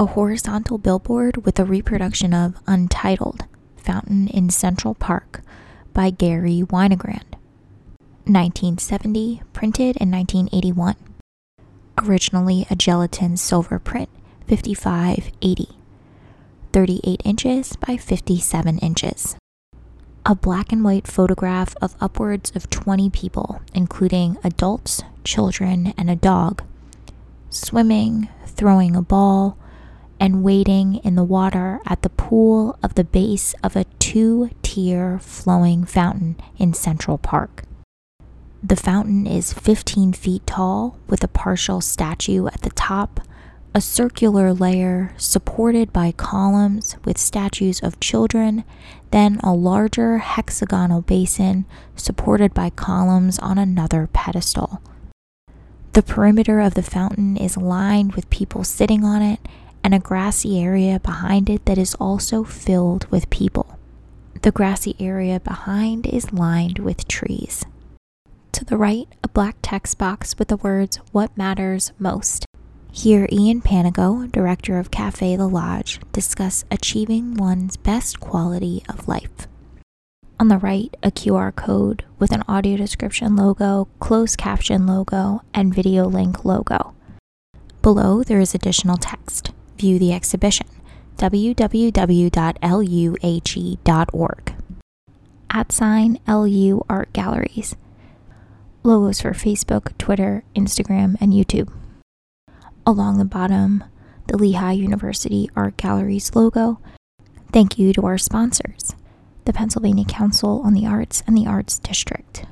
a horizontal billboard with a reproduction of Untitled Fountain in Central Park by Garry Winogrand. 1970, printed in 1981. Originally a gelatin silver print, 5580. 38 inches by 57 inches. A black and white photograph of upwards of 20 people, including adults, children, and a dog, swimming, throwing a ball, and wading in the water at the pool of the base of a two tier flowing fountain in Central Park. The fountain is 15 feet tall with a partial statue at the top, a circular layer supported by columns with statues of children, then a larger hexagonal basin supported by columns on another pedestal. The perimeter of the fountain is lined with people sitting on it and a grassy area behind it that is also filled with people. The grassy area behind is lined with trees. To the right, a black text box with the words, What Matters Most. Here, Ian Panyko, director of Cafe The Lodge, discuss achieving one's best quality of life. On the right, a QR code with an audio description logo, closed caption logo, and video link logo. Below, there is additional text. View the exhibition www.luag.org. At sign LU Art Galleries. Logos for Facebook, Twitter, Instagram, and YouTube. Along the bottom, the Lehigh University Art Galleries logo. Thank you to our sponsors, the Pennsylvania Council on the Arts and the Arts District.